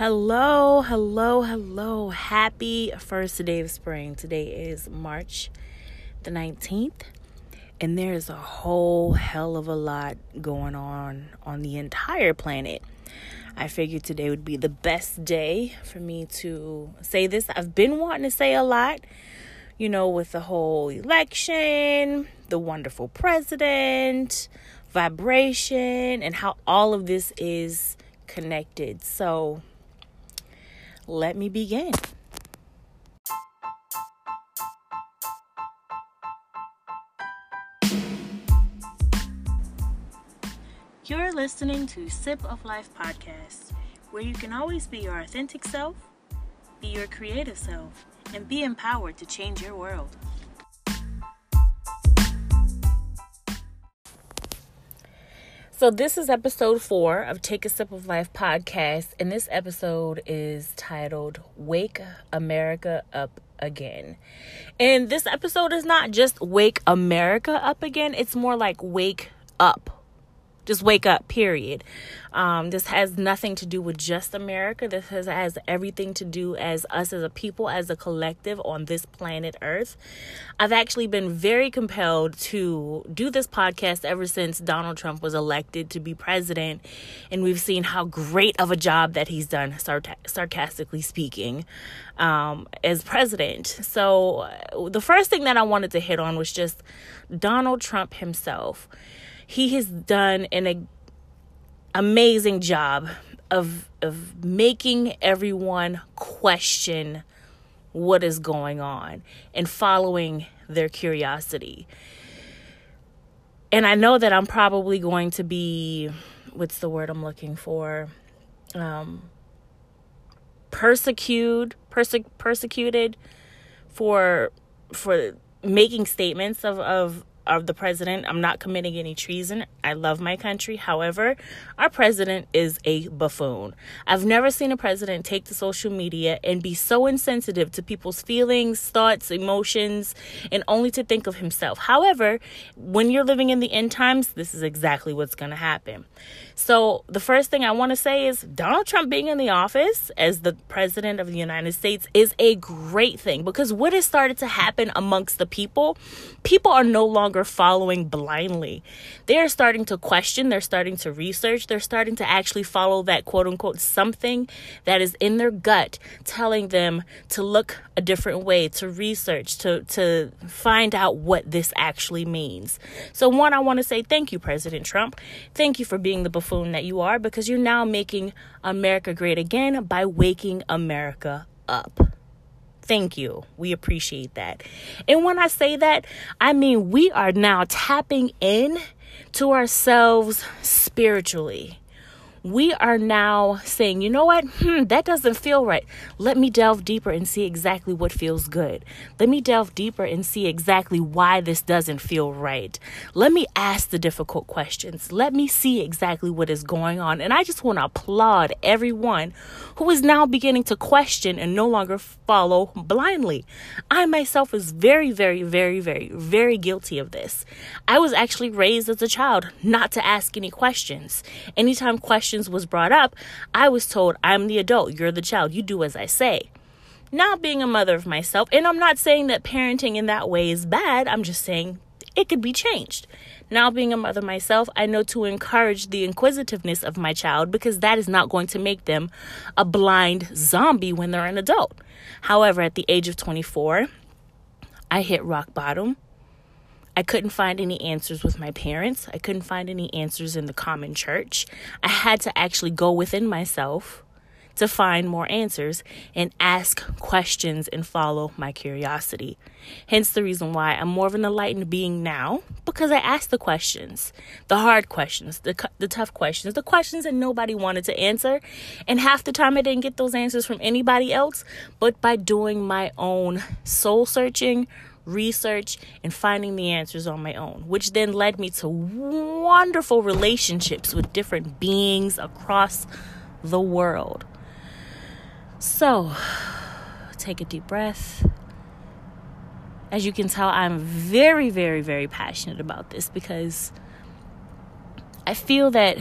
Hello, hello, hello. Happy first day of spring. Today is March the 19th, and there's a whole hell of a lot going on on the entire planet. I figured today would be the best day for me to say this. I've been wanting to say a lot, you know, with the whole election, the wonderful president, vibration, and how all of this is connected. So, let me begin. You're listening to Sip of Life podcast, where you can always be your authentic self, be your creative self, and be empowered to change your world. So, this is episode four of Take a Sip of Life podcast, and this episode is titled Wake America Up Again. And this episode is not just Wake America Up Again, it's more like Wake Up just wake up, period. Um, this has nothing to do with just America. This has, has everything to do as us as a people, as a collective on this planet Earth. I've actually been very compelled to do this podcast ever since Donald Trump was elected to be president. And we've seen how great of a job that he's done, sarcastically speaking, um, as president. So the first thing that I wanted to hit on was just Donald Trump himself he has done an a, amazing job of of making everyone question what is going on and following their curiosity. And I know that I'm probably going to be what's the word I'm looking for? Um persecuted perse- persecuted for for making statements of, of of the president. I'm not committing any treason. I love my country. However, our president is a buffoon. I've never seen a president take to social media and be so insensitive to people's feelings, thoughts, emotions, and only to think of himself. However, when you're living in the end times, this is exactly what's going to happen. So, the first thing I want to say is Donald Trump being in the office as the president of the United States is a great thing because what has started to happen amongst the people, people are no longer following blindly. They're starting to question, they're starting to research, they're starting to actually follow that quote unquote something that is in their gut telling them to look a different way, to research, to to find out what this actually means. So one I want to say thank you President Trump. Thank you for being the buffoon that you are because you're now making America great again by waking America up. Thank you. We appreciate that. And when I say that, I mean we are now tapping in to ourselves spiritually we are now saying, you know what? Hmm, that doesn't feel right. Let me delve deeper and see exactly what feels good. Let me delve deeper and see exactly why this doesn't feel right. Let me ask the difficult questions. Let me see exactly what is going on. And I just want to applaud everyone who is now beginning to question and no longer follow blindly. I myself was very, very, very, very, very guilty of this. I was actually raised as a child not to ask any questions. Anytime questions questions was brought up, I was told, I'm the adult, you're the child, you do as I say. Now, being a mother of myself, and I'm not saying that parenting in that way is bad, I'm just saying it could be changed. Now, being a mother myself, I know to encourage the inquisitiveness of my child because that is not going to make them a blind zombie when they're an adult. However, at the age of 24, I hit rock bottom. I couldn't find any answers with my parents. I couldn't find any answers in the common church. I had to actually go within myself to find more answers and ask questions and follow my curiosity. Hence the reason why I'm more of an enlightened being now because I asked the questions, the hard questions, the the tough questions, the questions that nobody wanted to answer, and half the time I didn't get those answers from anybody else, but by doing my own soul searching, research, and finding the answers on my own, which then led me to wonderful relationships with different beings across the world. So, take a deep breath. As you can tell, I'm very, very, very passionate about this because I feel that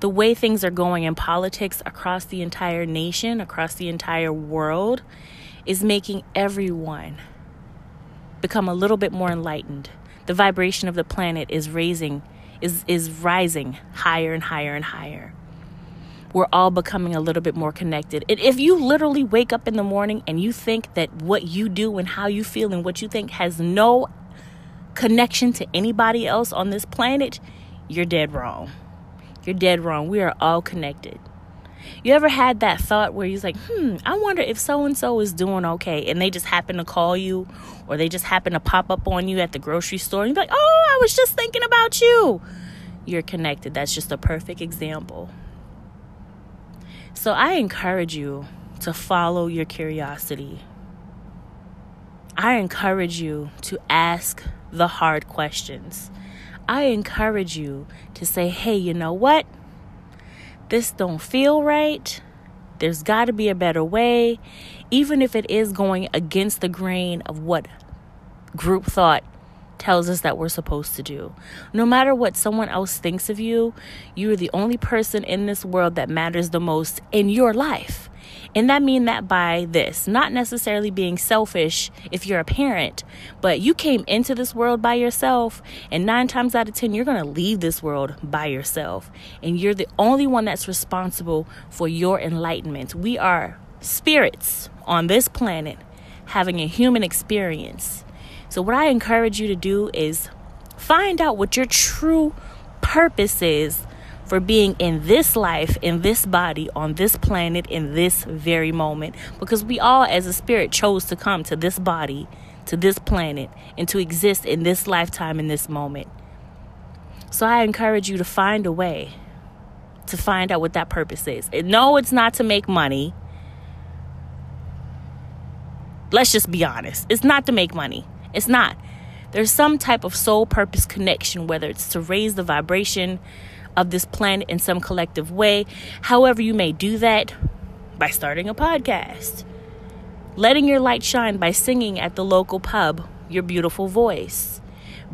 the way things are going in politics across the entire nation, across the entire world, is making everyone become a little bit more enlightened. The vibration of the planet is raising, is, is rising higher and higher and higher. We're all becoming a little bit more connected. And if you literally wake up in the morning and you think that what you do and how you feel and what you think has no connection to anybody else on this planet, you're dead wrong. You're dead wrong. We are all connected. You ever had that thought where you're like, hmm, I wonder if so and so is doing okay, and they just happen to call you or they just happen to pop up on you at the grocery store, and you're like, oh, I was just thinking about you. You're connected. That's just a perfect example. So I encourage you to follow your curiosity. I encourage you to ask the hard questions. I encourage you to say, hey, you know what? This don't feel right. There's got to be a better way, even if it is going against the grain of what group thought tells us that we're supposed to do. No matter what someone else thinks of you, you're the only person in this world that matters the most in your life. And that mean that by this, not necessarily being selfish if you're a parent, but you came into this world by yourself, and nine times out of ten, you're gonna leave this world by yourself. And you're the only one that's responsible for your enlightenment. We are spirits on this planet having a human experience. So, what I encourage you to do is find out what your true purpose is for being in this life, in this body, on this planet, in this very moment. Because we all, as a spirit, chose to come to this body, to this planet, and to exist in this lifetime, in this moment. So I encourage you to find a way to find out what that purpose is. No, it's not to make money. Let's just be honest. It's not to make money. It's not. There's some type of soul purpose connection, whether it's to raise the vibration of this planet in some collective way. However, you may do that by starting a podcast, letting your light shine by singing at the local pub your beautiful voice,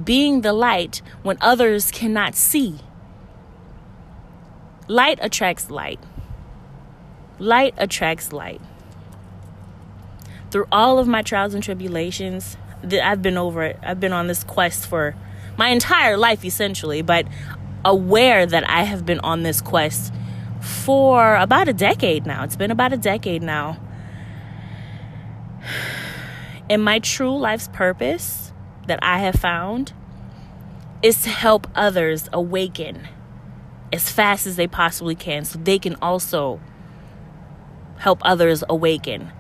being the light when others cannot see. Light attracts light. Light attracts light. Through all of my trials and tribulations, that I've been over it. I've been on this quest for my entire life, essentially, but aware that I have been on this quest for about a decade now. It's been about a decade now. And my true life's purpose that I have found is to help others awaken as fast as they possibly can so they can also help others awaken.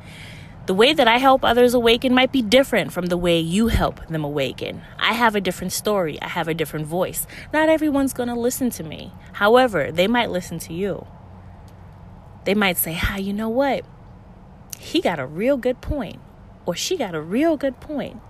The way that I help others awaken might be different from the way you help them awaken. I have a different story, I have a different voice. Not everyone's going to listen to me. However, they might listen to you. They might say, "Hi, you know what? He got a real good point." Or she got a real good point.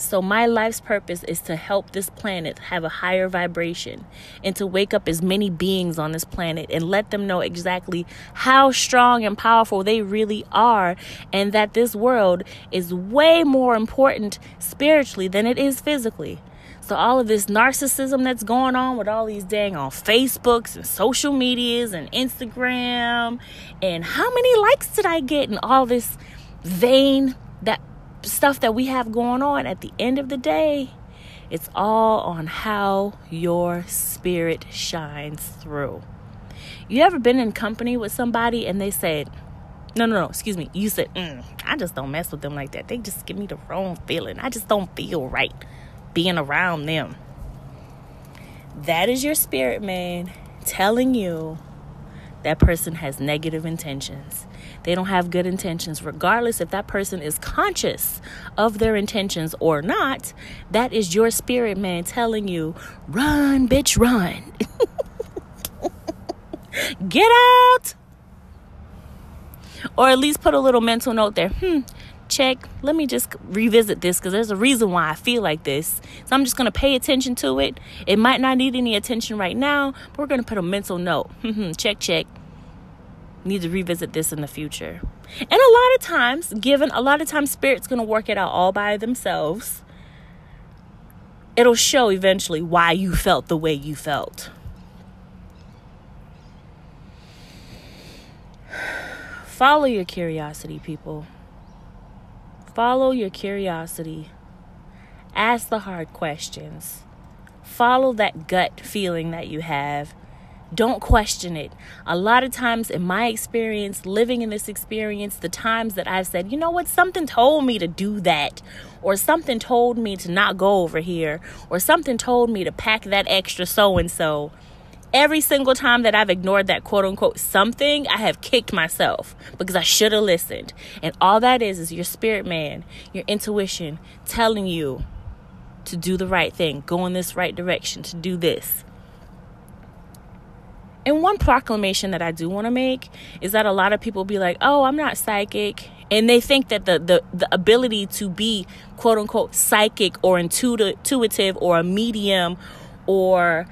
So, my life's purpose is to help this planet have a higher vibration and to wake up as many beings on this planet and let them know exactly how strong and powerful they really are, and that this world is way more important spiritually than it is physically. So, all of this narcissism that's going on with all these dang on Facebooks and social medias and Instagram, and how many likes did I get, and all this vain that stuff that we have going on, at the end of the day, it's all on how your spirit shines through. You ever been in company with somebody and they said, no, no, no, excuse me. You said, mm, I just don't mess with them like that. They just give me the wrong feeling. I just don't feel right being around them. That is your spirit man telling you that person has negative intentions. They don't have good intentions, regardless if that person is conscious of their intentions or not. That is your spirit man telling you, run, bitch, run. Get out. Or at least put a little mental note there. Hmm, check. Let me just revisit this because there's a reason why I feel like this. So I'm just going to pay attention to it. It might not need any attention right now, but we're going to put a mental note. check, check need to revisit this in the future. And a lot of times, given a lot of times, spirit's going to work it out all by themselves. It'll show eventually why you felt the way you felt. Follow your curiosity, people. Follow your curiosity. Ask the hard questions. Follow that gut feeling that you have don't question it. A lot of times, in my experience, living in this experience, the times that I've said, you know what, something told me to do that, or something told me to not go over here, or something told me to pack that extra so and so every single time that I've ignored that quote unquote something, I have kicked myself because I should have listened. And all that is is your spirit man, your intuition telling you to do the right thing, go in this right direction, to do this. And one proclamation that I do want to make is that a lot of people be like, oh, I'm not psychic. And they think that the, the, the ability to be quote unquote psychic or intuitive or a medium or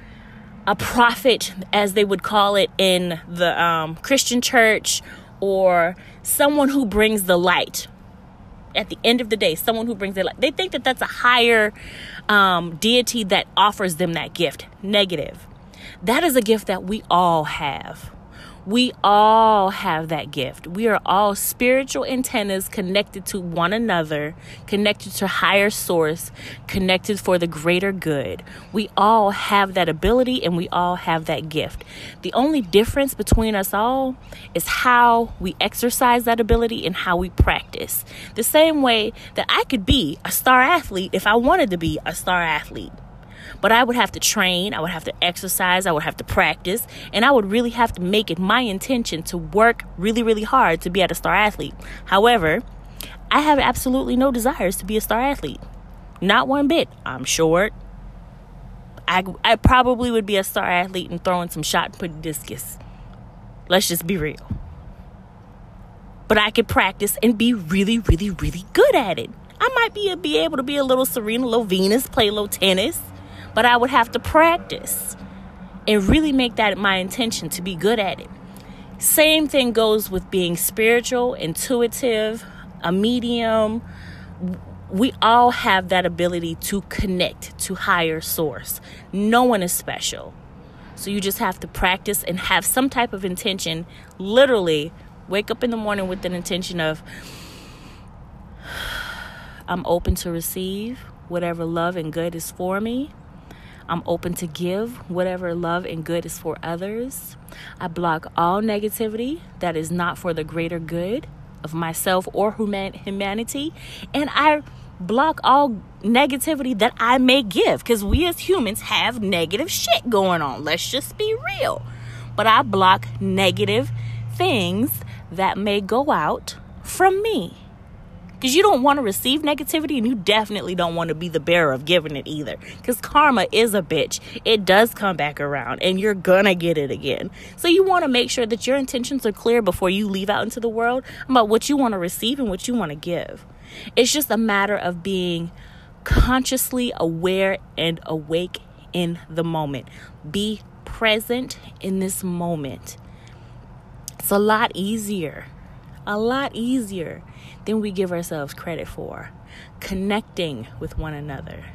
a prophet, as they would call it in the um, Christian church, or someone who brings the light. At the end of the day, someone who brings the light. They think that that's a higher um, deity that offers them that gift. Negative. That is a gift that we all have. We all have that gift. We are all spiritual antennas connected to one another, connected to higher source, connected for the greater good. We all have that ability and we all have that gift. The only difference between us all is how we exercise that ability and how we practice. The same way that I could be a star athlete if I wanted to be a star athlete. But I would have to train, I would have to exercise, I would have to practice, and I would really have to make it my intention to work really, really hard to be at a star athlete. However, I have absolutely no desires to be a star athlete. Not one bit. I'm short. I, I probably would be a star athlete and throwing some shot put discus. Let's just be real. But I could practice and be really, really, really good at it. I might be, be able to be a little Serena, little Venus, play a little tennis but I would have to practice and really make that my intention to be good at it. Same thing goes with being spiritual, intuitive, a medium. We all have that ability to connect to higher source. No one is special. So you just have to practice and have some type of intention. Literally, wake up in the morning with an intention of I'm open to receive whatever love and good is for me. I'm open to give whatever love and good is for others. I block all negativity that is not for the greater good of myself or human- humanity. And I block all negativity that I may give because we as humans have negative shit going on. Let's just be real. But I block negative things that may go out from me. Because you don't want to receive negativity and you definitely don't want to be the bearer of giving it either. Because karma is a bitch. It does come back around and you're gonna get it again. So you want to make sure that your intentions are clear before you leave out into the world about what you want to receive and what you want to give. It's just a matter of being consciously aware and awake in the moment. Be present in this moment. It's a lot easier. A lot easier than we give ourselves credit for. Connecting with one another.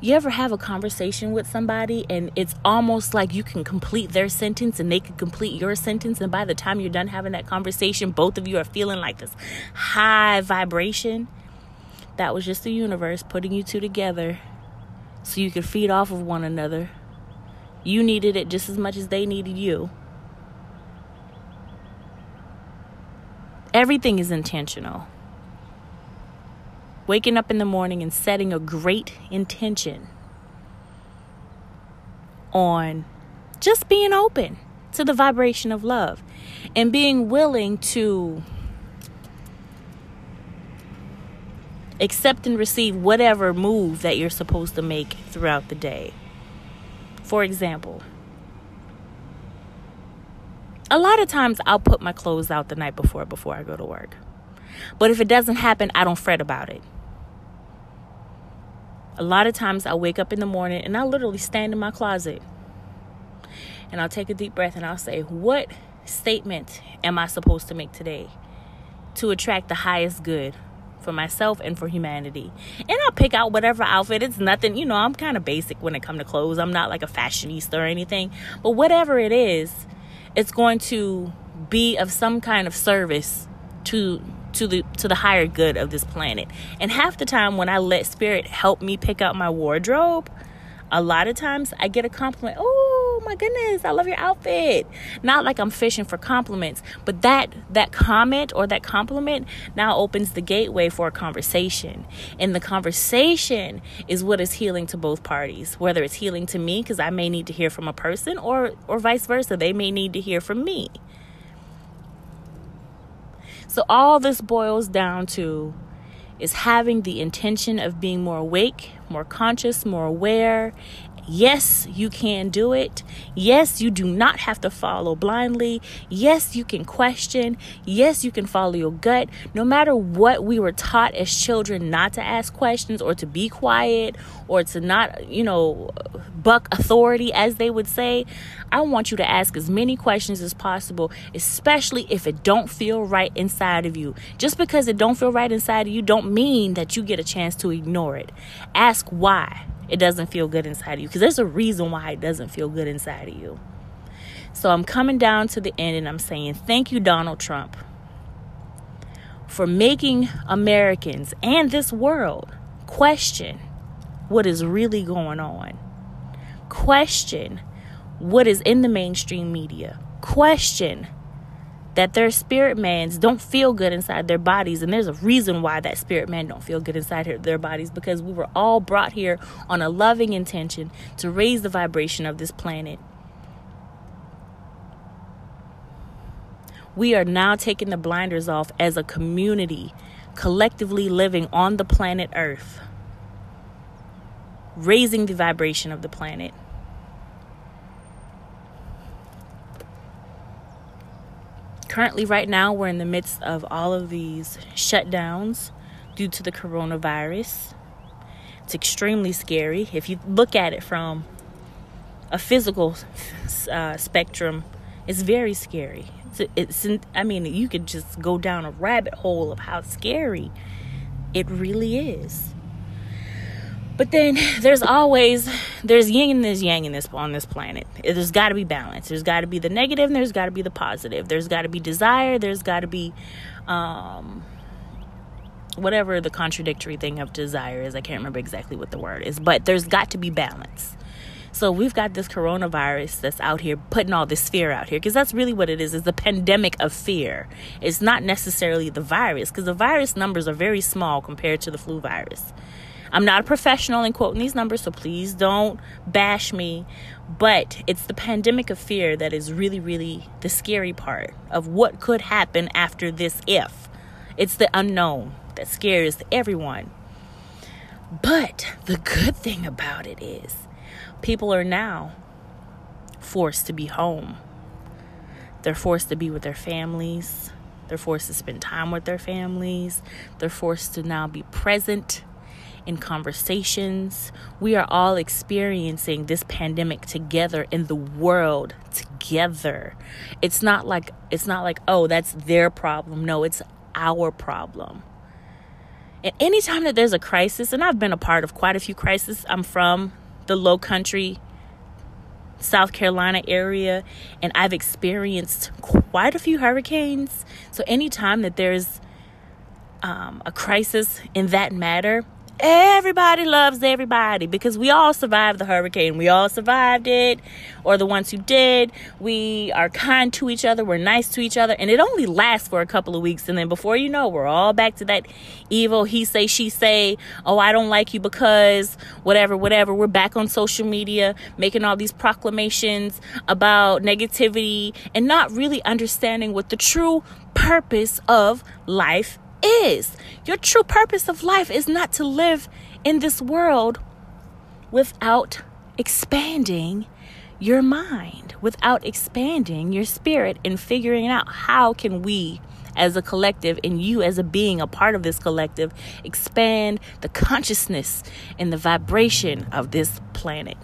You ever have a conversation with somebody and it's almost like you can complete their sentence and they can complete your sentence, and by the time you're done having that conversation, both of you are feeling like this high vibration? That was just the universe putting you two together so you could feed off of one another. You needed it just as much as they needed you. Everything is intentional. Waking up in the morning and setting a great intention on just being open to the vibration of love and being willing to accept and receive whatever move that you're supposed to make throughout the day. For example, a lot of times I'll put my clothes out the night before before I go to work. But if it doesn't happen, I don't fret about it. A lot of times I'll wake up in the morning and I'll literally stand in my closet and I'll take a deep breath and I'll say, What statement am I supposed to make today to attract the highest good for myself and for humanity? And I'll pick out whatever outfit. It's nothing, you know, I'm kind of basic when it comes to clothes. I'm not like a fashionista or anything. But whatever it is, it's going to be of some kind of service to to the to the higher good of this planet. And half the time when I let spirit help me pick out my wardrobe, a lot of times I get a compliment. Oh Oh my goodness, I love your outfit. Not like I'm fishing for compliments, but that that comment or that compliment now opens the gateway for a conversation. And the conversation is what is healing to both parties. Whether it's healing to me because I may need to hear from a person or or vice versa, they may need to hear from me. So all this boils down to is having the intention of being more awake, more conscious, more aware, Yes, you can do it. Yes, you do not have to follow blindly. Yes, you can question. Yes, you can follow your gut. No matter what we were taught as children not to ask questions or to be quiet or to not, you know, buck authority as they would say, I want you to ask as many questions as possible, especially if it don't feel right inside of you. Just because it don't feel right inside of you don't mean that you get a chance to ignore it. Ask why it doesn't feel good inside of you. Because there's a reason why it doesn't feel good inside of you. So I'm coming down to the end and I'm saying thank you, Donald Trump, for making Americans and this world question what is really going on, question what is in the mainstream media, question that their spirit mans don't feel good inside their bodies. And there's a reason why that spirit man don't feel good inside their bodies because we were all brought here on a loving intention to raise the vibration of this planet. We are now taking the blinders off as a community collectively living on the planet earth raising the vibration of the planet currently, right now, we're in the midst of all of these shutdowns due to the coronavirus. It's extremely scary. If you look at it from a physical uh, spectrum, it's very scary. It's, it's, I mean, you could just go down a rabbit hole of how scary it really is. But then there's always there's yin and there's yang in this on this planet. There's got to be balance. There's got to be the negative and there's got to be the positive. There's got to be desire. There's got to be um, whatever the contradictory thing of desire is. I can't remember exactly what the word is, but there's got to be balance. So we've got this coronavirus that's out here putting all this fear out here because that's really what it is is the pandemic of fear. It's not necessarily the virus because the virus numbers are very small compared to the flu virus. I'm not a professional in quoting these numbers, so please don't bash me. But it's the pandemic of fear that is really, really the scary part of what could happen after this if. It's the unknown that scares everyone. But the good thing about it is people are now forced to be home. They're forced to be with their families. They're forced to spend time with their families. They're forced to now be present in conversations. We are all experiencing this pandemic together in the world together. It's not like it's not like, oh, that's their problem. No, it's our problem. And anytime that there's a crisis, and I've been a part of quite a few crises, I'm from the low country, South Carolina area, and I've experienced quite a few hurricanes. So anytime that there's um, a crisis in that matter, everybody loves everybody because we all survived the hurricane. We all survived it, or the ones who did. We are kind to each other, we're nice to each other, and it only lasts for a couple of weeks. And then before you know, we're all back to that evil he say, she say, oh, I don't like you because whatever, whatever. We're back on social media making all these proclamations about negativity and not really understanding what the true purpose of life is. Your true purpose of life is not to live in this world without expanding your mind, without expanding your spirit and figuring out how can we as a collective and you as a being a part of this collective expand the consciousness and the vibration of this planet.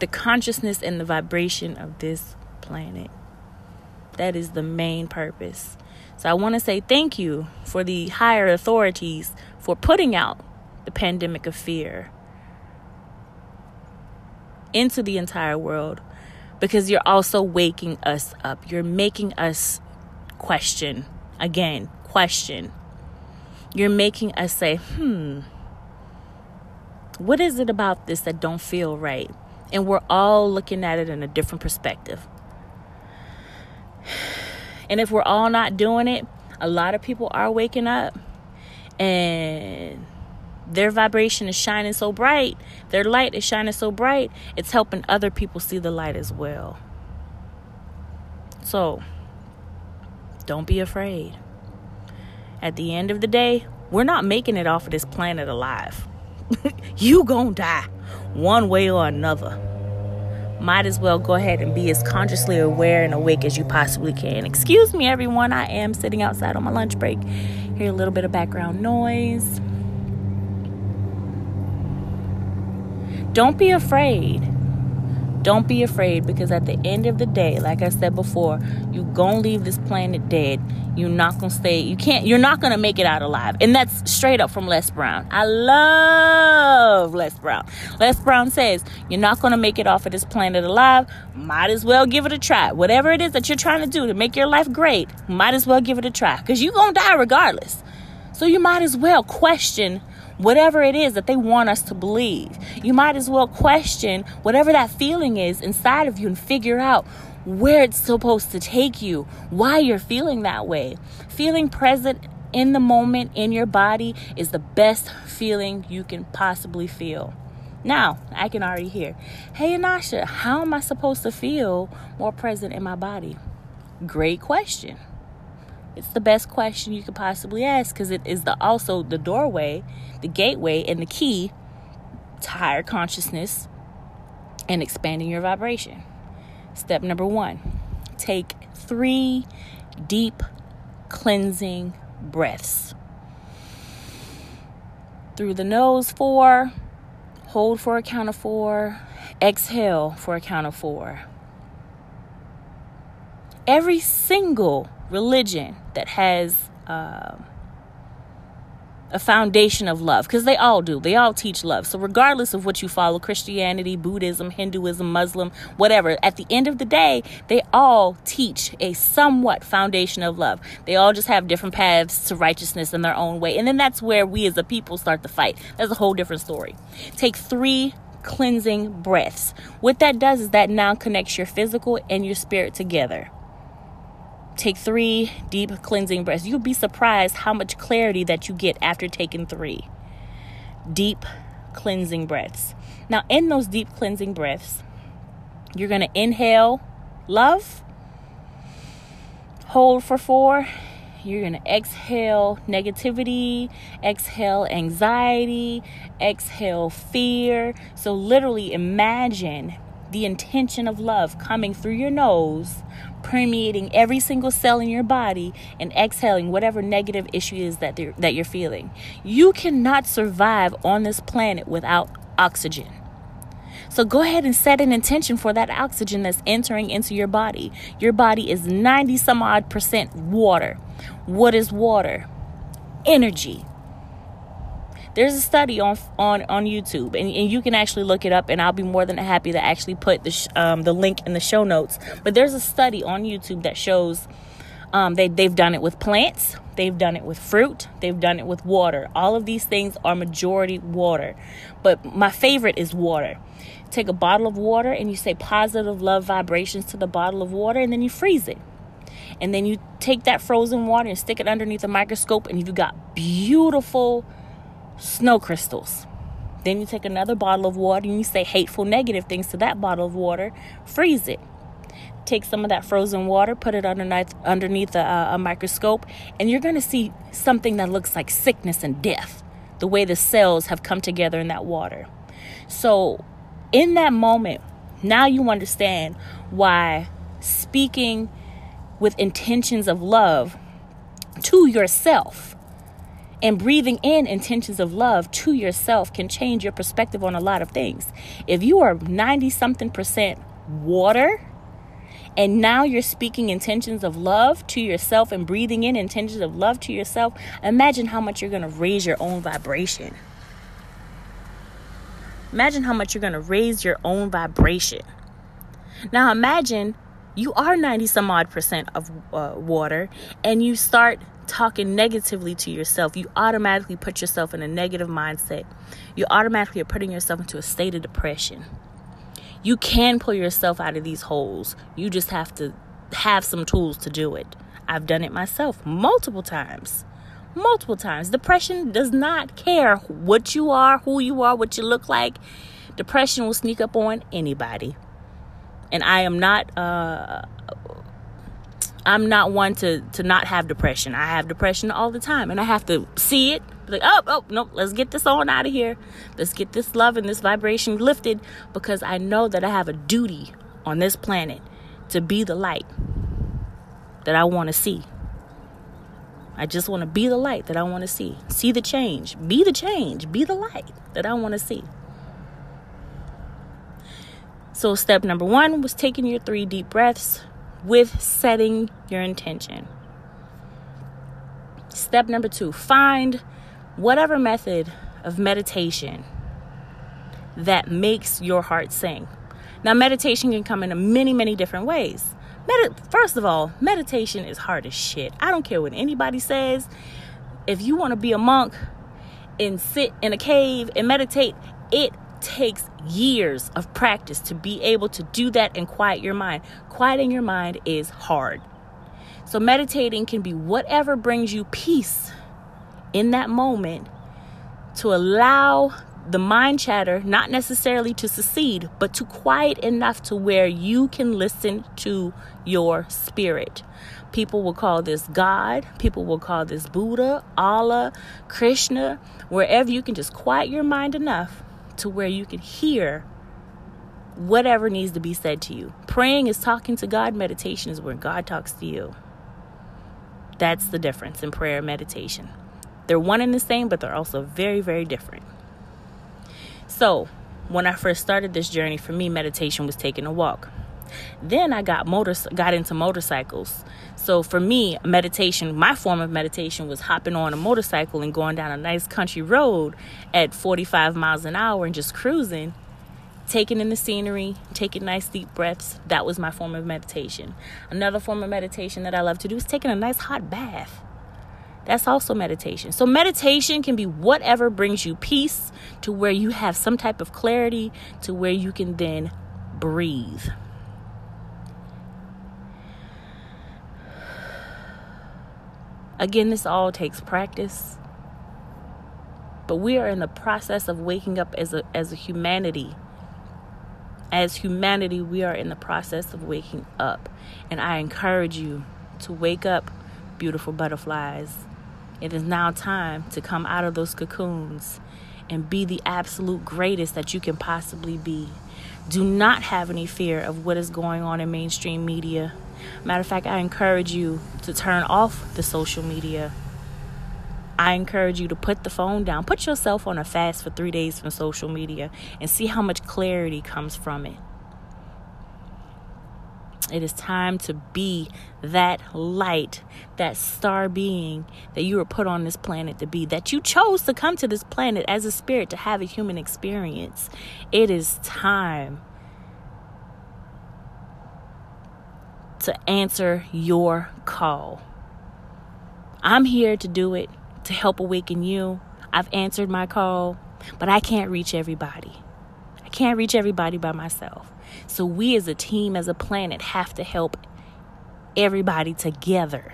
The consciousness and the vibration of this planet. That is the main purpose. So I want to say thank you for the higher authorities for putting out the pandemic of fear into the entire world because you're also waking us up. You're making us question again, question. You're making us say, "Hmm, what is it about this that don't feel right?" And we're all looking at it in a different perspective. And if we're all not doing it, a lot of people are waking up and their vibration is shining so bright, their light is shining so bright, it's helping other people see the light as well. So, don't be afraid. At the end of the day, we're not making it off of this planet alive. you gonna die one way or another. Might as well go ahead and be as consciously aware and awake as you possibly can. Excuse me, everyone. I am sitting outside on my lunch break. Hear a little bit of background noise. Don't be afraid. Don't be afraid because at the end of the day, like I said before, you gonna leave this planet dead. You're not gonna stay. You can't. You're not gonna make it out alive. And that's straight up from Les Brown. I love Les Brown. Les Brown says you're not gonna make it off of this planet alive. Might as well give it a try. Whatever it is that you're trying to do to make your life great, might as well give it a try because you're gonna die regardless. So you might as well question whatever it is that they want us to believe. You might as well question whatever that feeling is inside of you and figure out where it's supposed to take you, why you're feeling that way. Feeling present in the moment in your body is the best feeling you can possibly feel. Now, I can already hear, hey, Anasha, how am I supposed to feel more present in my body? Great question. It's the best question you could possibly ask because it is the also the doorway, the gateway, and the key to higher consciousness and expanding your vibration. Step number one take three deep cleansing breaths. Through the nose, four, hold for a count of four, exhale for a count of four. Every single religion that has uh, a foundation of love because they all do. They all teach love. So, regardless of what you follow Christianity, Buddhism, Hinduism, Muslim, whatever at the end of the day, they all teach a somewhat foundation of love. They all just have different paths to righteousness in their own way. And then that's where we as a people start to fight. That's a whole different story. Take three cleansing breaths. What that does is that now connects your physical and your spirit together. Take three deep cleansing breaths. You'll be surprised how much clarity that you get after taking three deep cleansing breaths. Now, in those deep cleansing breaths, you're going to inhale love, hold for four. You're going to exhale negativity, exhale anxiety, exhale fear. So, literally, imagine the intention of love coming through your nose permeating every single cell in your body and exhaling whatever negative issue is that that you're feeling. You cannot survive on this planet without oxygen. So go ahead and set an intention for that oxygen that's entering into your body. Your body is 90 some odd percent water. What is water? Energy. There's a study on on on YouTube, and, and you can actually look it up. And I'll be more than happy to actually put the sh- um, the link in the show notes. But there's a study on YouTube that shows um, they they've done it with plants, they've done it with fruit, they've done it with water. All of these things are majority water, but my favorite is water. Take a bottle of water and you say positive love vibrations to the bottle of water, and then you freeze it and then you take that frozen water and stick it underneath a microscope and you've got beautiful snow crystals. Then you take another bottle of water and you say hateful, negative things to that bottle of water, freeze it. Take some of that frozen water, put it underneath underneath a, a microscope, and you're going to see something that looks like sickness and death. The way the cells have come together in that water. So, in that moment, now you understand why speaking with intentions of love to yourself and breathing in intentions of love to yourself can change your perspective on a lot of things. If you are 90 something percent water, and now you're speaking intentions of love to yourself and breathing in intentions of love to yourself, imagine how much you're going to raise your own vibration. Imagine how much you're going to raise your own vibration. Now imagine you are 90 some odd percent of uh, water and you start talking negatively to yourself, you automatically put yourself in a negative mindset. You automatically are putting yourself into a state of depression. You can pull yourself out of these holes. You just have to have some tools to do it. I've done it myself multiple times. Multiple times. Depression does not care what you are, who you are, what you look like. Depression will sneak up on anybody. And I am not uh I'm not one to to not have depression. I have depression all the time, and I have to see it. Like, oh, oh, no, let's get this on out of here. Let's get this love and this vibration lifted because I know that I have a duty on this planet to be the light that I want to see. I just want to be the light that I want to see. See the change. Be the change. Be the light that I want to see. So, step number one was taking your three deep breaths with setting your intention. Step number two find whatever method of meditation that makes your heart sing. Now, meditation can come in many, many different ways. Medi- First of all, meditation is hard as shit. I don't care what anybody says. If you want to be a monk and sit in a cave and meditate, it takes years of practice to be able to do that and quiet your mind. Quieting your mind is hard. So, meditating can be whatever brings you peace in that moment to allow the mind chatter not necessarily to succeed, but to quiet enough to where you can listen to your spirit. People will call this God, people will call this Buddha, Allah, Krishna, wherever you can just quiet your mind enough to where you can hear whatever needs to be said to you. Praying is talking to God, meditation is where God talks to you. That's the difference in prayer and meditation. They're one and the same, but they're also very, very different. So, when I first started this journey, for me, meditation was taking a walk. Then I got motor got into motorcycles. So for me, meditation, my form of meditation was hopping on a motorcycle and going down a nice country road at 45 miles an hour and just cruising, taking in the scenery, taking nice deep breaths. That was my form of meditation. Another form of meditation that I love to do is taking a nice hot bath. That's also meditation. So, meditation can be whatever brings you peace to where you have some type of clarity to where you can then breathe. Again, this all takes practice. But we are in the process of waking up as a as a humanity. As humanity, we are in the process of waking up. And I encourage you to wake up, beautiful butterflies. It is now time to come out of those cocoons and be the absolute greatest that you can possibly be. Do not have any fear of what is going on in mainstream media. Matter of fact, I encourage you to turn off the social media. I encourage you to put the phone down. Put yourself on a fast for three days from social media and see how much clarity comes from it. It is time to be that light, that star being that you were put on this planet to be, that you chose to come to this planet as a spirit to have a human experience. It is time to answer your call. I'm here to do it, to help awaken you. I've answered my call, but I can't reach everybody. I can't reach everybody by myself. So, we as a team, as a planet, have to help everybody together.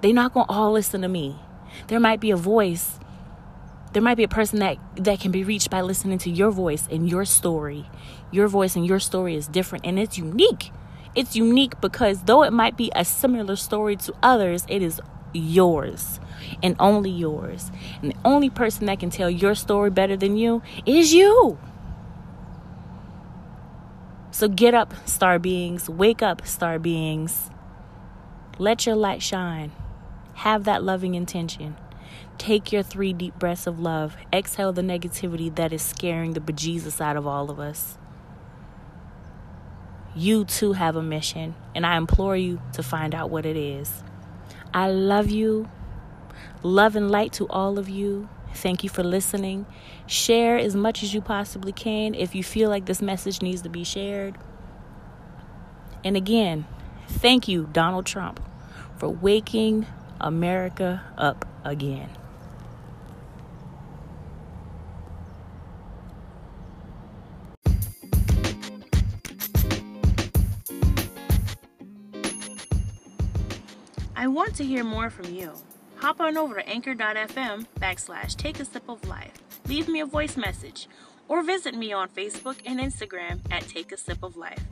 They're not going to all listen to me. There might be a voice there might be a person that that can be reached by listening to your voice and your story your voice and your story is different and it's unique it's unique because though it might be a similar story to others, it is yours and only yours. And the only person that can tell your story better than you is you. So get up, star beings. Wake up, star beings. Let your light shine. Have that loving intention. Take your three deep breaths of love. Exhale the negativity that is scaring the bejesus out of all of us you too have a mission, and I implore you to find out what it is. I love you. Love and light to all of you. Thank you for listening. Share as much as you possibly can if you feel like this message needs to be shared. And again, thank you, Donald Trump, for waking America up again. I want to hear more from you. Hop on over to anchor.fm backslash take a sip of life. Leave me a voice message or visit me on Facebook and Instagram at Take a Sip of Life.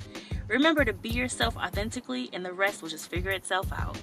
Remember to be yourself authentically, and the rest will just figure itself out.